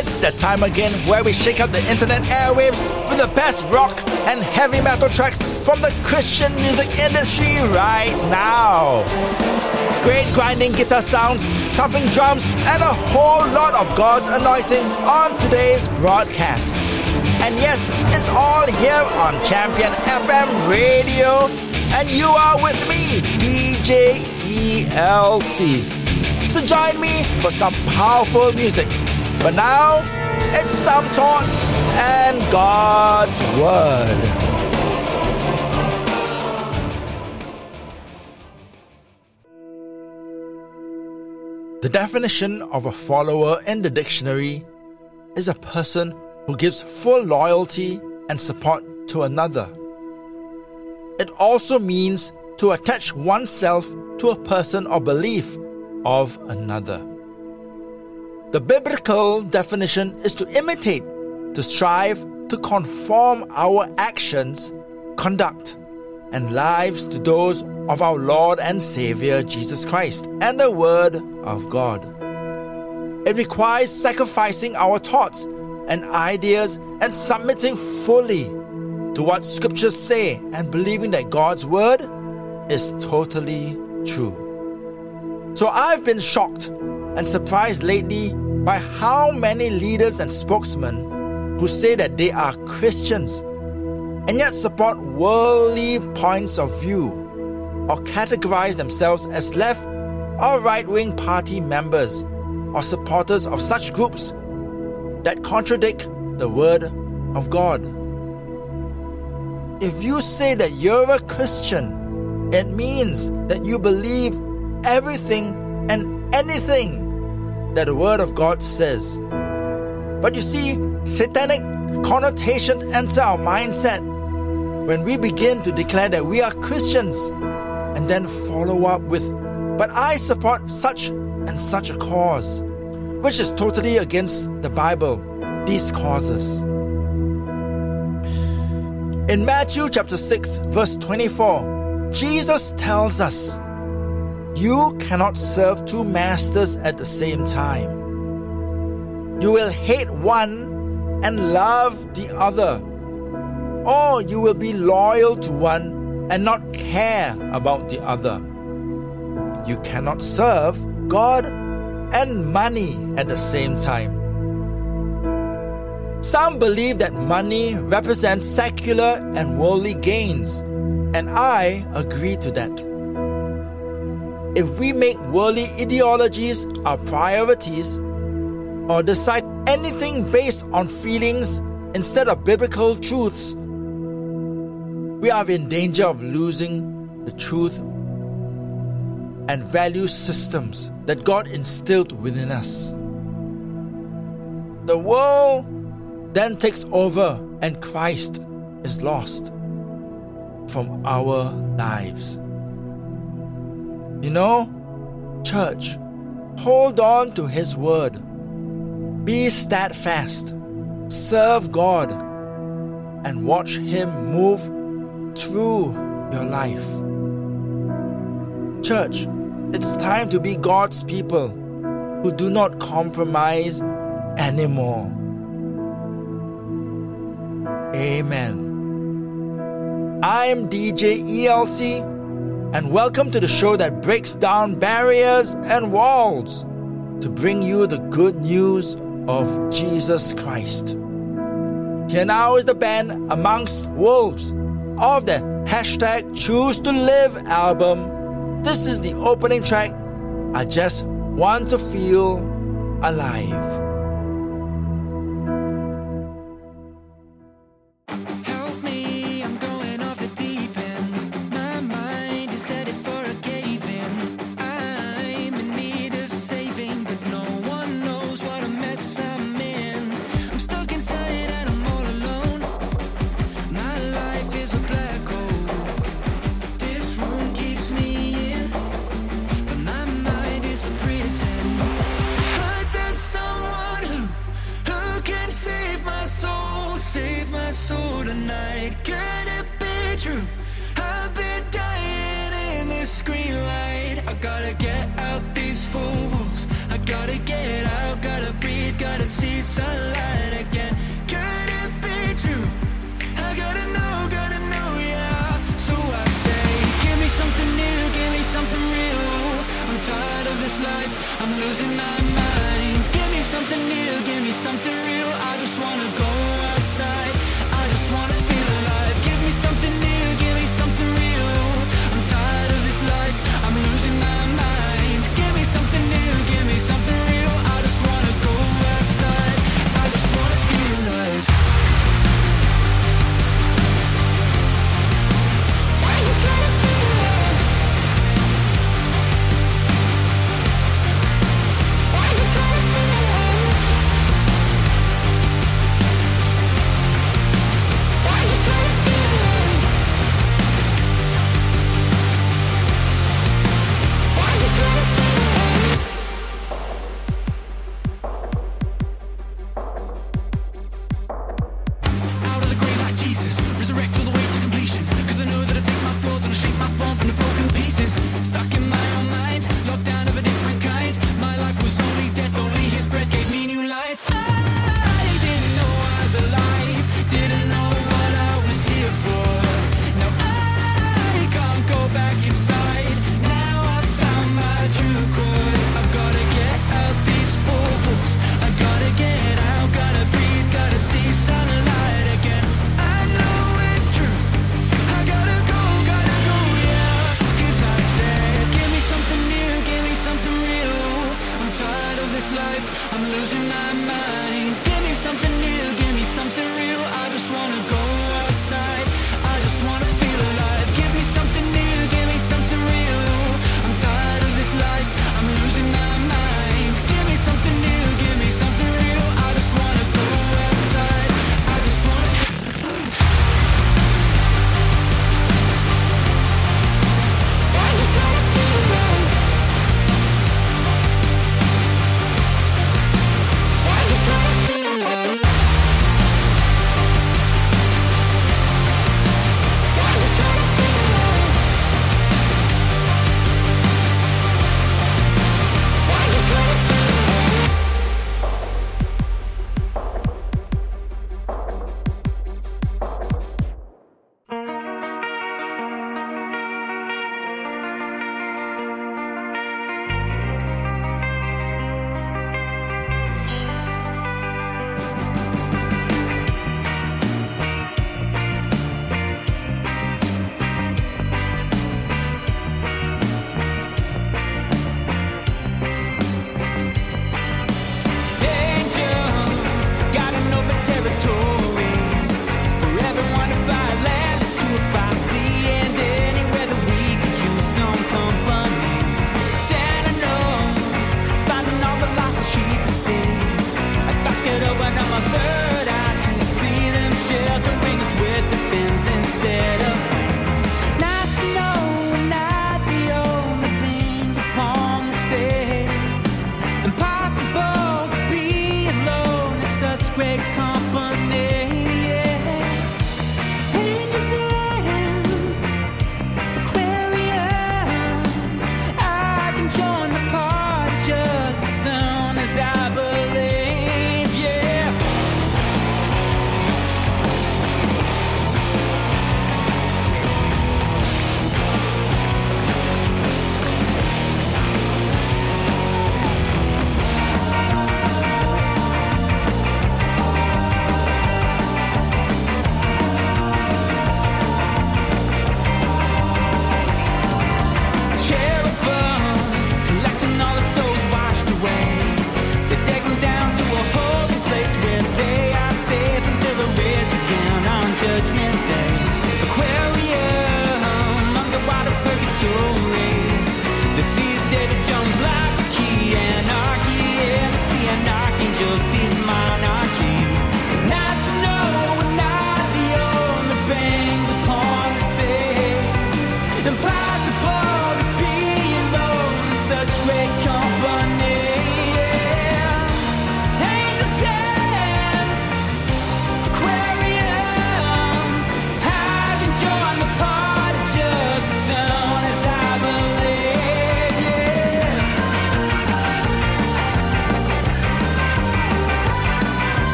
It's the time again where we shake up the internet airwaves with the best rock and heavy metal tracks from the Christian music industry right now. Great grinding guitar sounds, thumping drums, and a whole lot of God's anointing on today's broadcast. And yes, it's all here on Champion FM Radio, and you are with me, DJ ELC. So join me for some powerful music. But now, it's some thoughts and God's Word. The definition of a follower in the dictionary is a person who gives full loyalty and support to another. It also means to attach oneself to a person or belief of another. The biblical definition is to imitate, to strive to conform our actions, conduct, and lives to those of our Lord and Savior Jesus Christ and the Word of God. It requires sacrificing our thoughts and ideas and submitting fully to what scriptures say and believing that God's Word is totally true. So I've been shocked and surprised lately by how many leaders and spokesmen who say that they are Christians and yet support worldly points of view or categorize themselves as left or right wing party members or supporters of such groups that contradict the Word of God. If you say that you're a Christian, it means that you believe everything and anything that the Word of God says. But you see, satanic connotations enter our mindset when we begin to declare that we are Christians and then follow up with, but I support such and such a cause, which is totally against the Bible, these causes. In Matthew chapter 6, verse 24, Jesus tells us, you cannot serve two masters at the same time. You will hate one and love the other, or you will be loyal to one and not care about the other. You cannot serve God and money at the same time. Some believe that money represents secular and worldly gains, and I agree to that. If we make worldly ideologies our priorities, or decide anything based on feelings instead of biblical truths, we are in danger of losing the truth and value systems that God instilled within us. The world then takes over and Christ is lost from our lives. You know, church, hold on to His word. Be steadfast. Serve God and watch Him move through your life. Church, it's time to be God's people who do not compromise anymore. Amen. I'm DJ ELC and welcome to the show that breaks down barriers and walls to bring you the good news of Jesus Christ. Here now is the band Amongst Wolves of the hashtag Choose to Live album. This is the opening track. I just want to feel alive.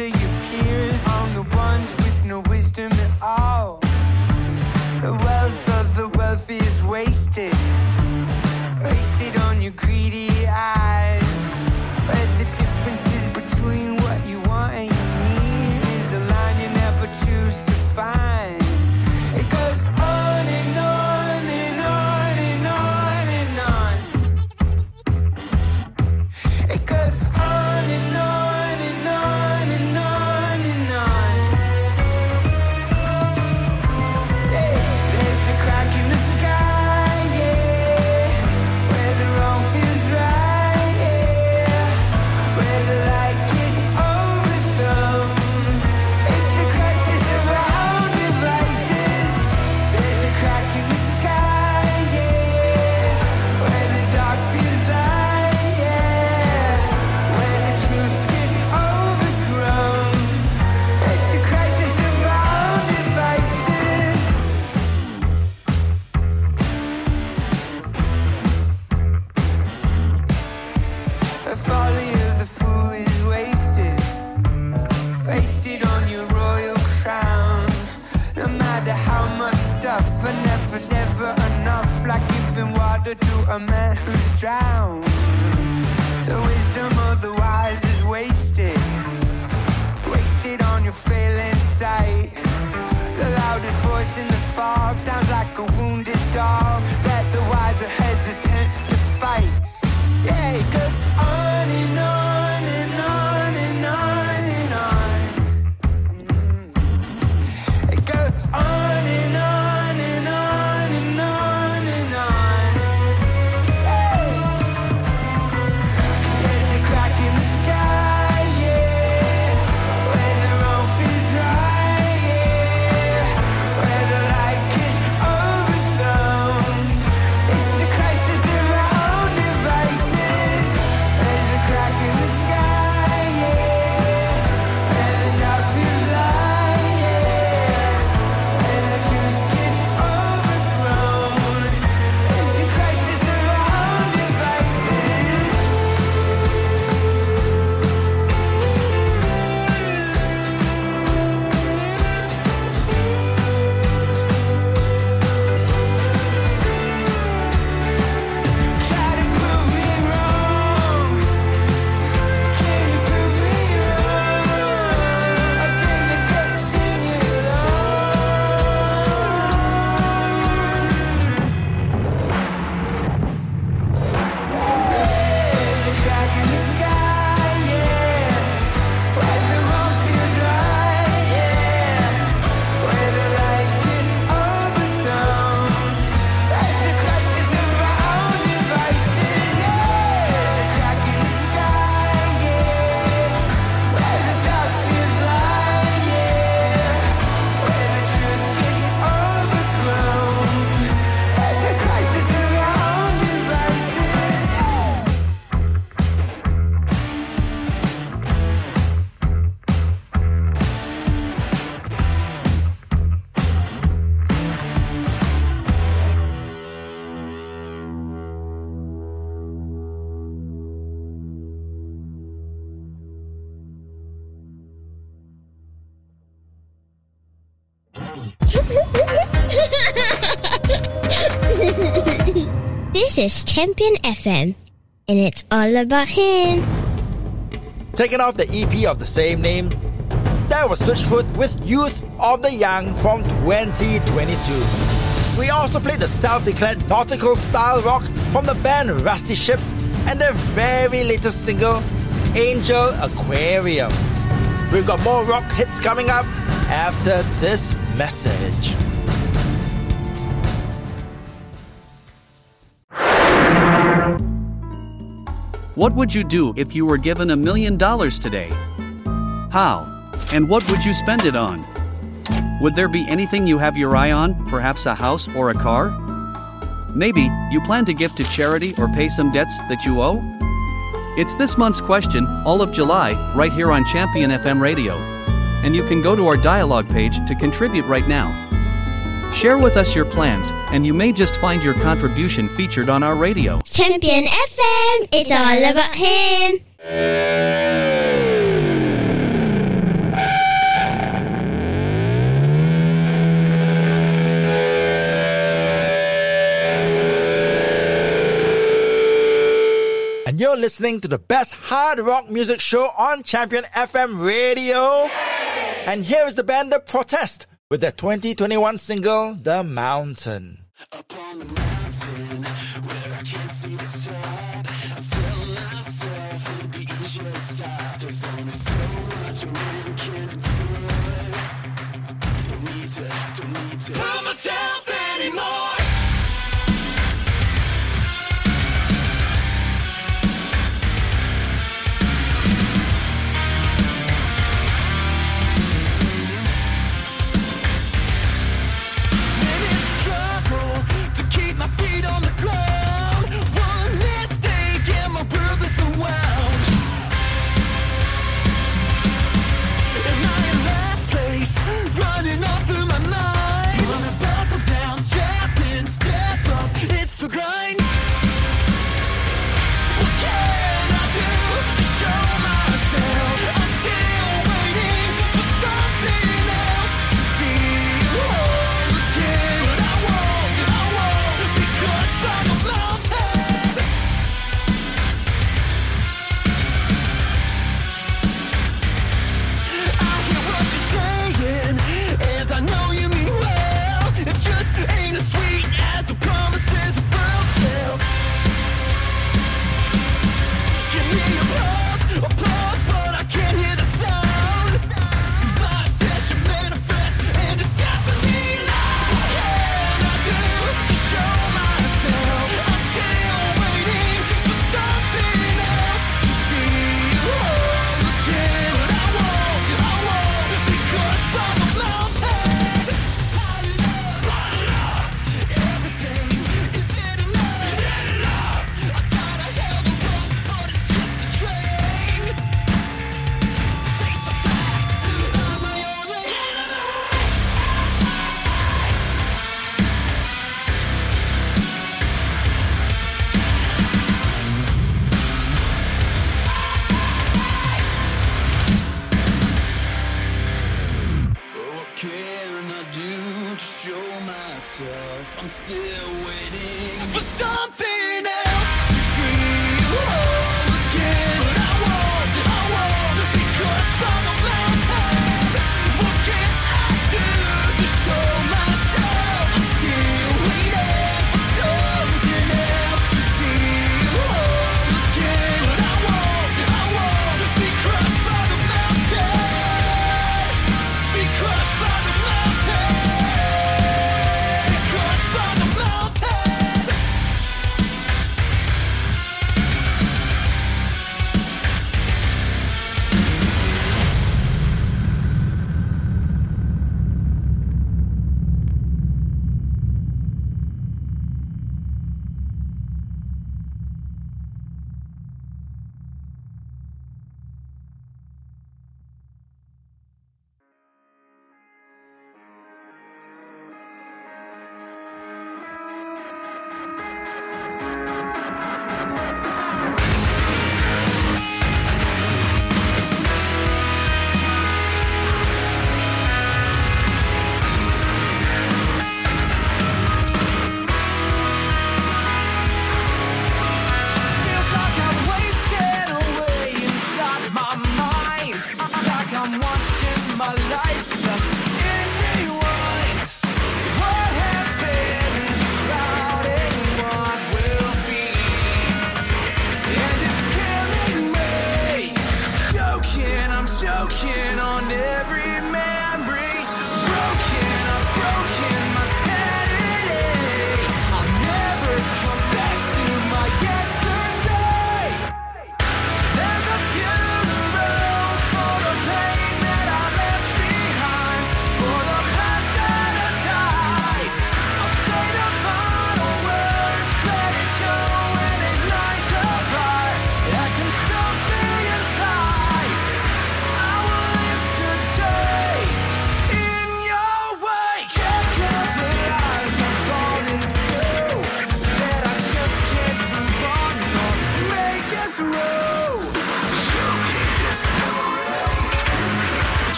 On drowned. The wisdom of the wise is wasted, wasted on your failing sight. The loudest voice in the fog sounds like a wounded dog is Champion FM, and it's all about him. Taking off the EP of the same name, that was Switchfoot with Youth of the Young from 2022. We also played the self-declared nautical style rock from the band Rusty Ship and their very latest single, Angel Aquarium. We've got more rock hits coming up after this message. What would you do if you were given a million dollars today? How? And what would you spend it on? Would there be anything you have your eye on, perhaps a house or a car? Maybe you plan to give to charity or pay some debts that you owe? It's this month's question, all of July, right here on Champion FM Radio. And you can go to our dialogue page to contribute right now. Share with us your plans, and you may just find your contribution featured on our radio. Champion FM, it's all about him. And you're listening to the best hard rock music show on Champion FM Radio. And here is the band The Protest with their 2021 single, The Mountain.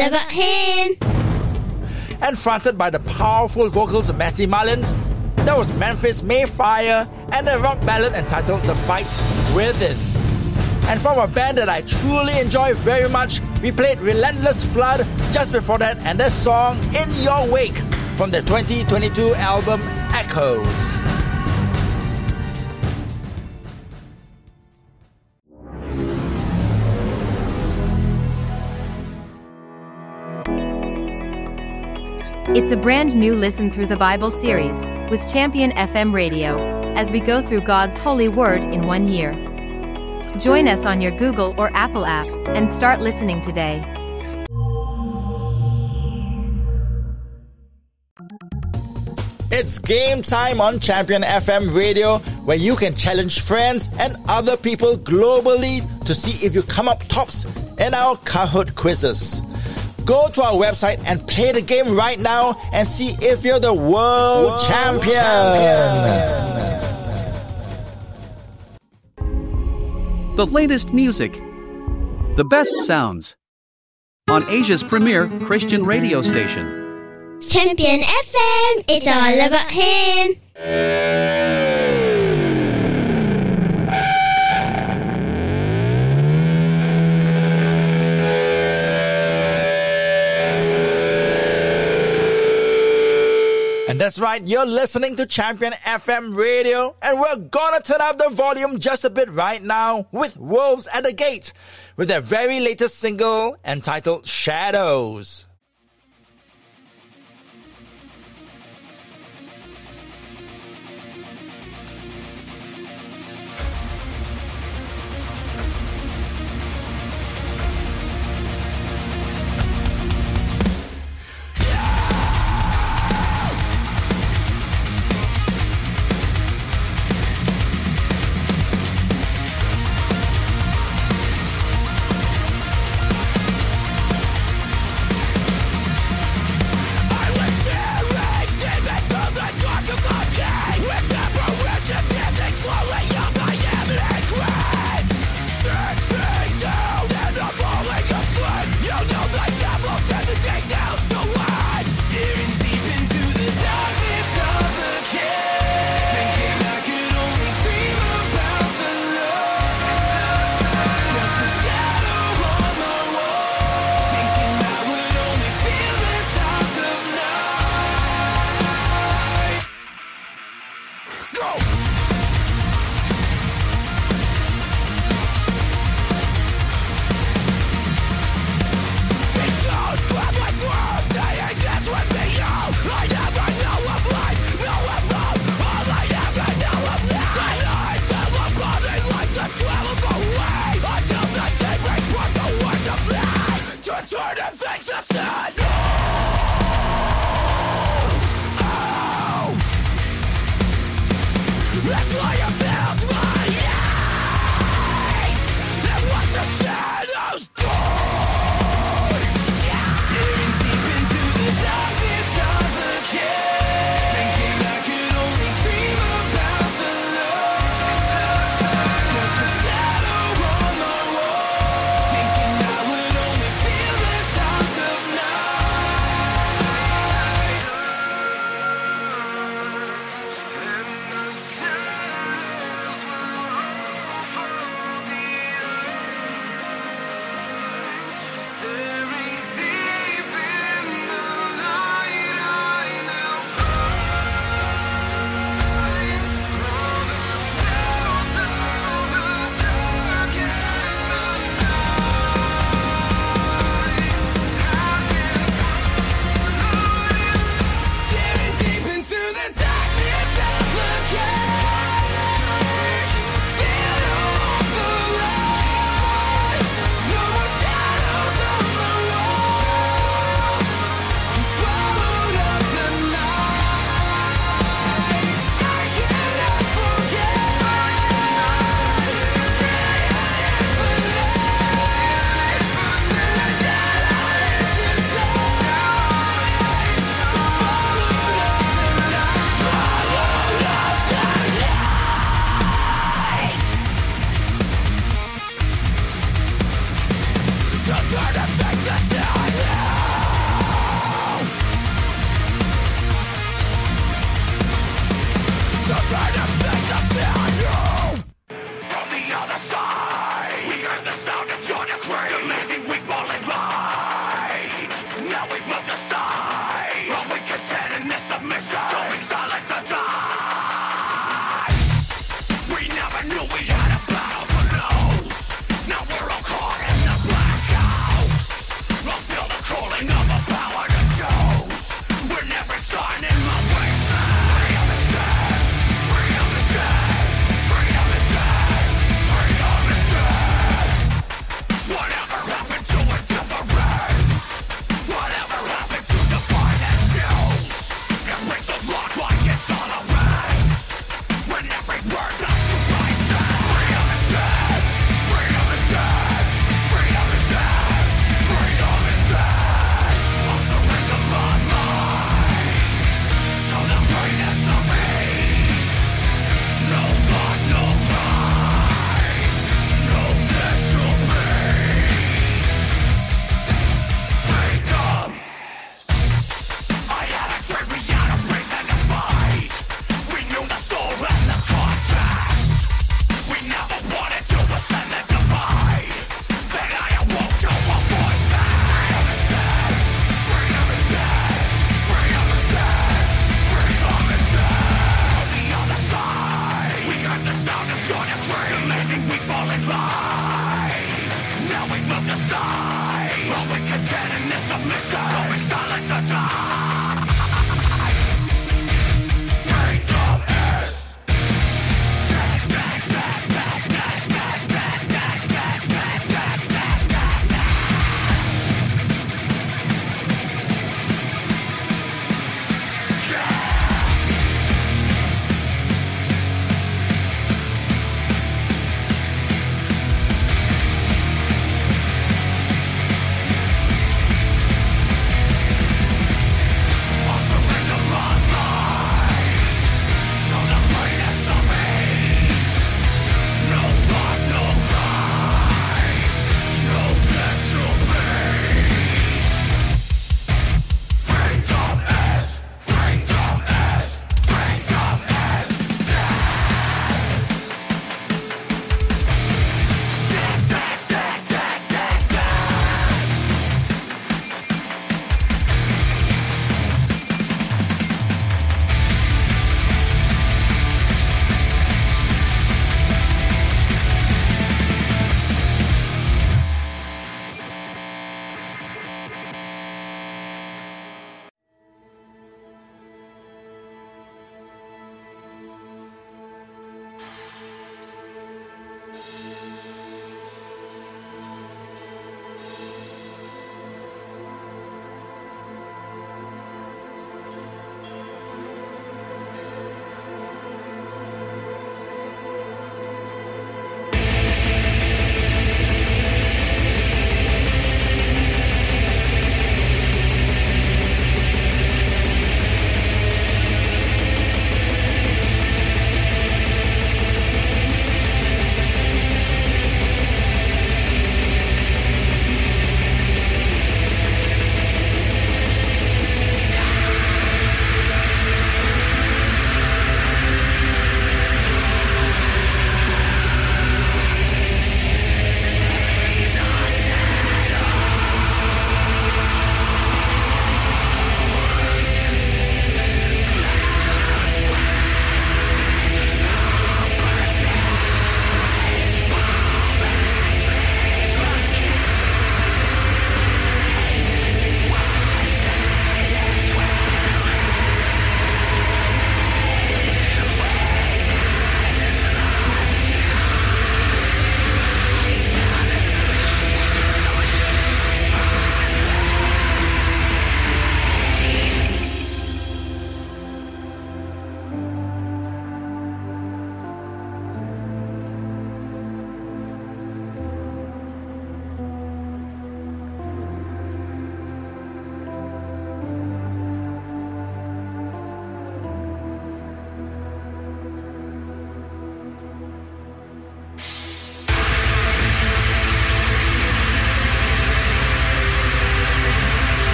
all about him. And fronted by the powerful vocals of Matty Mullins, there was Memphis May Fire and a rock ballad entitled The Fight Within. And from a band that I truly enjoy very much, we played Relentless Flood just before that and the song In Your Wake from the 2022 album Echoes. It's a brand new Listen Through the Bible series with Champion FM Radio as we go through God's holy word in one year. Join us on your Google or Apple app and start listening today. It's game time on Champion FM Radio where you can challenge friends and other people globally to see if you come up tops in our Kahoot quizzes. Go to our website and play the game right now and see if you're the world, world champion. champion. The latest music, the best sounds on Asia's premier Christian radio station. Champion FM, it's all about him. That's right, you're listening to Champion FM Radio, and we're gonna turn up the volume just a bit right now with Wolves at the Gate, with their very latest single entitled Shadows.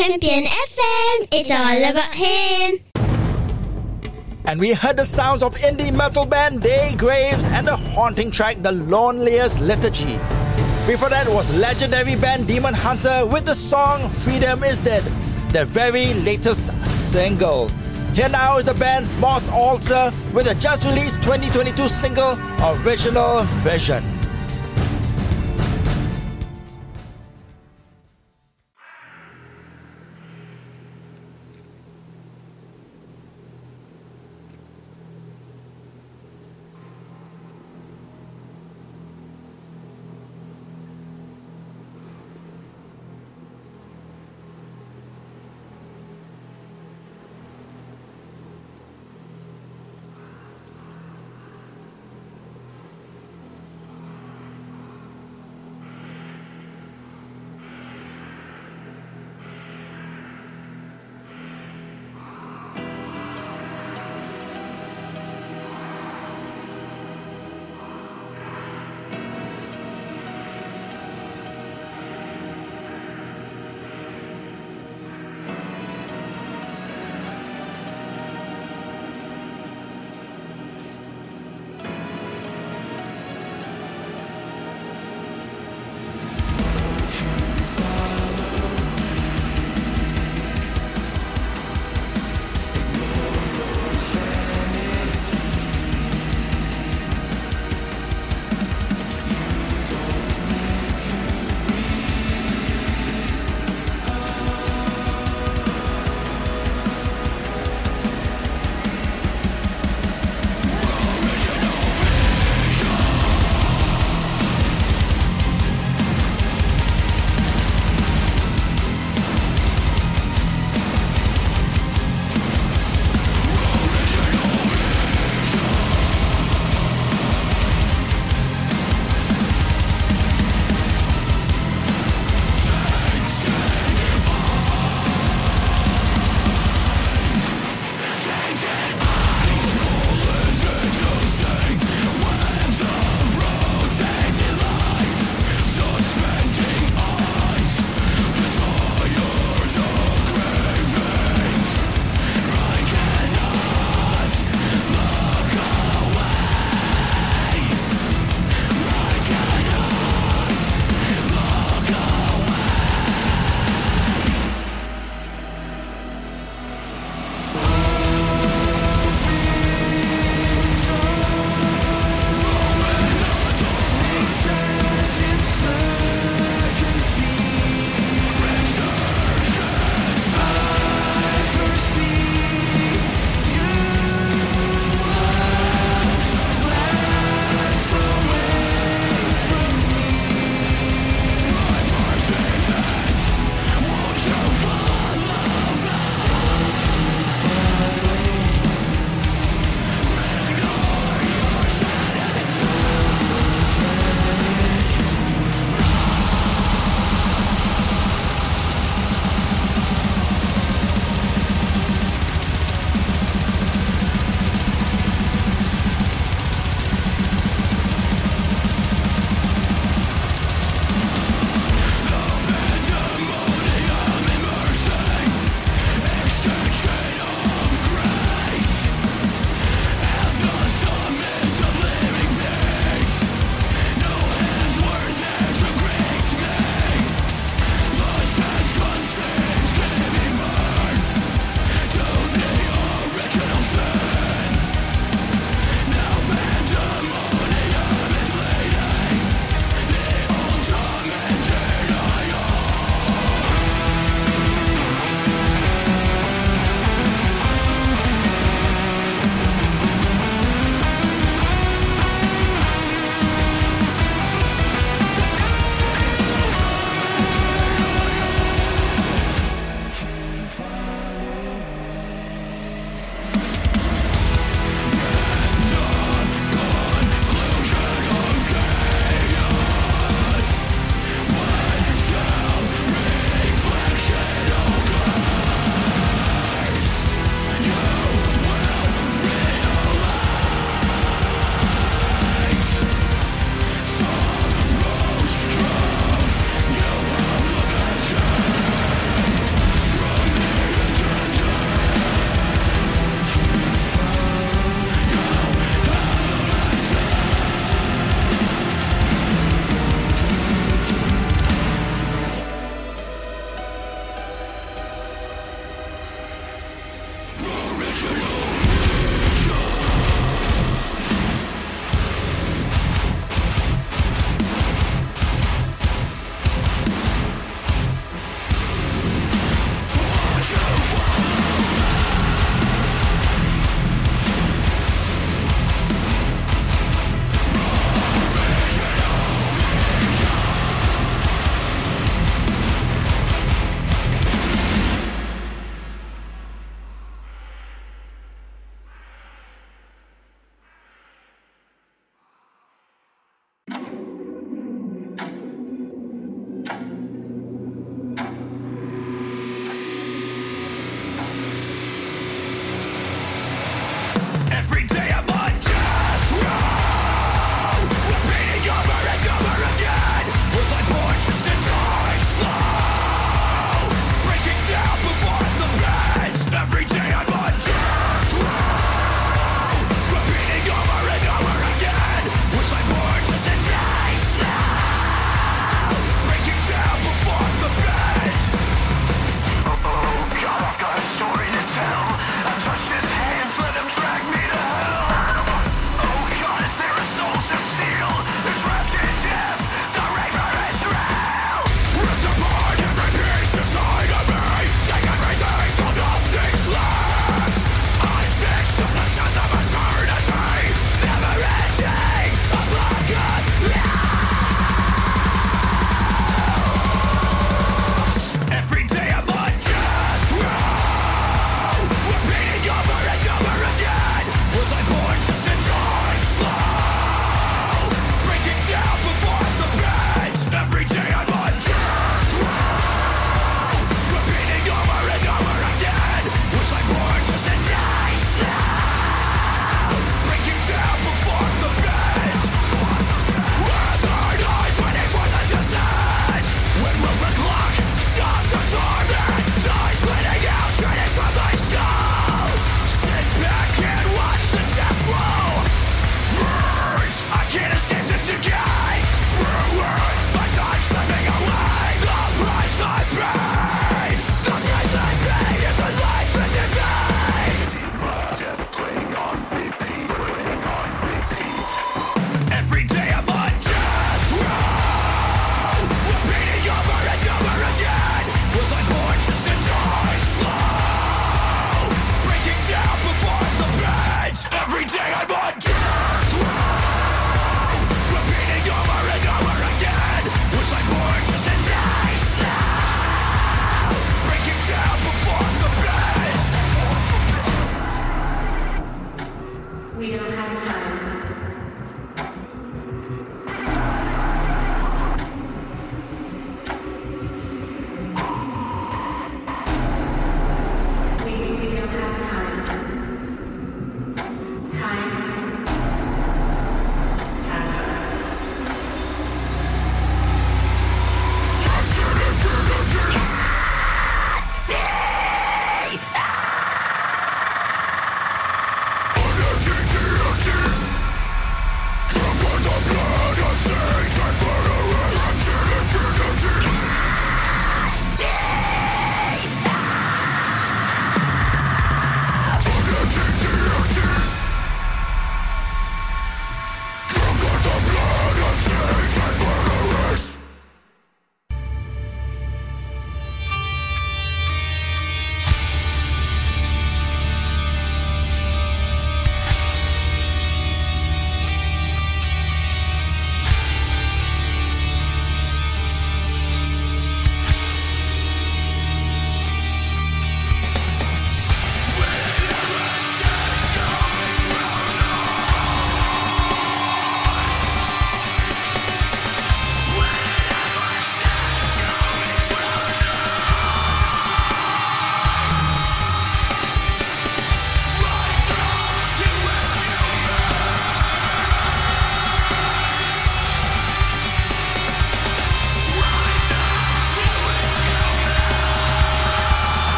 Champion FM, it's all about him. And we heard the sounds of indie metal band Day Graves and the haunting track The Loneliest Liturgy. Before that was legendary band Demon Hunter with the song Freedom is Dead, their very latest single. Here now is the band Moss Altar with a just released 2022 single, Original Vision.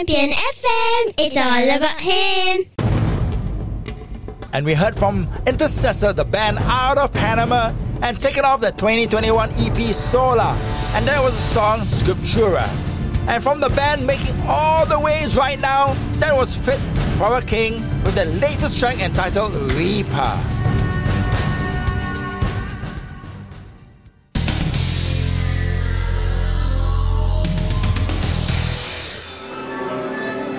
Champion FM. It's all about Him. And we heard from Intercessor, the band out of Panama, and taken off the 2021 EP Sola. And that was the song Scriptura. And from the band making all the waves right now, that was Fit for a King with the latest track entitled Reaper.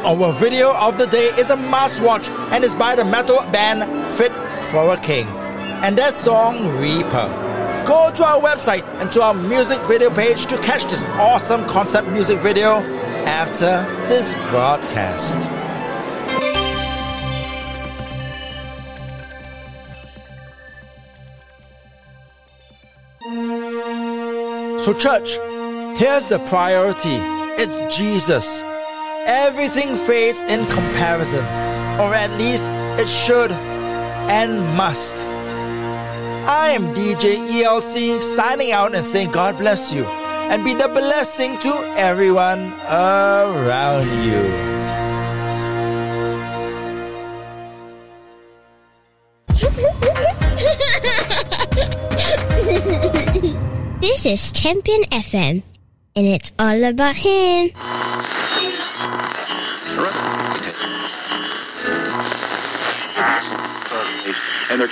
Our video of the day is a must watch and is by the metal band Fit for a King. And their song Reaper. Go to our website and to our music video page to catch this awesome concept music video after this broadcast. So, church, here's the priority it's Jesus. Everything fades in comparison, or at least it should and must. I am DJ ELC signing out and saying God bless you and be the blessing to everyone around you. This is Champion FM, and it's all about him. And they're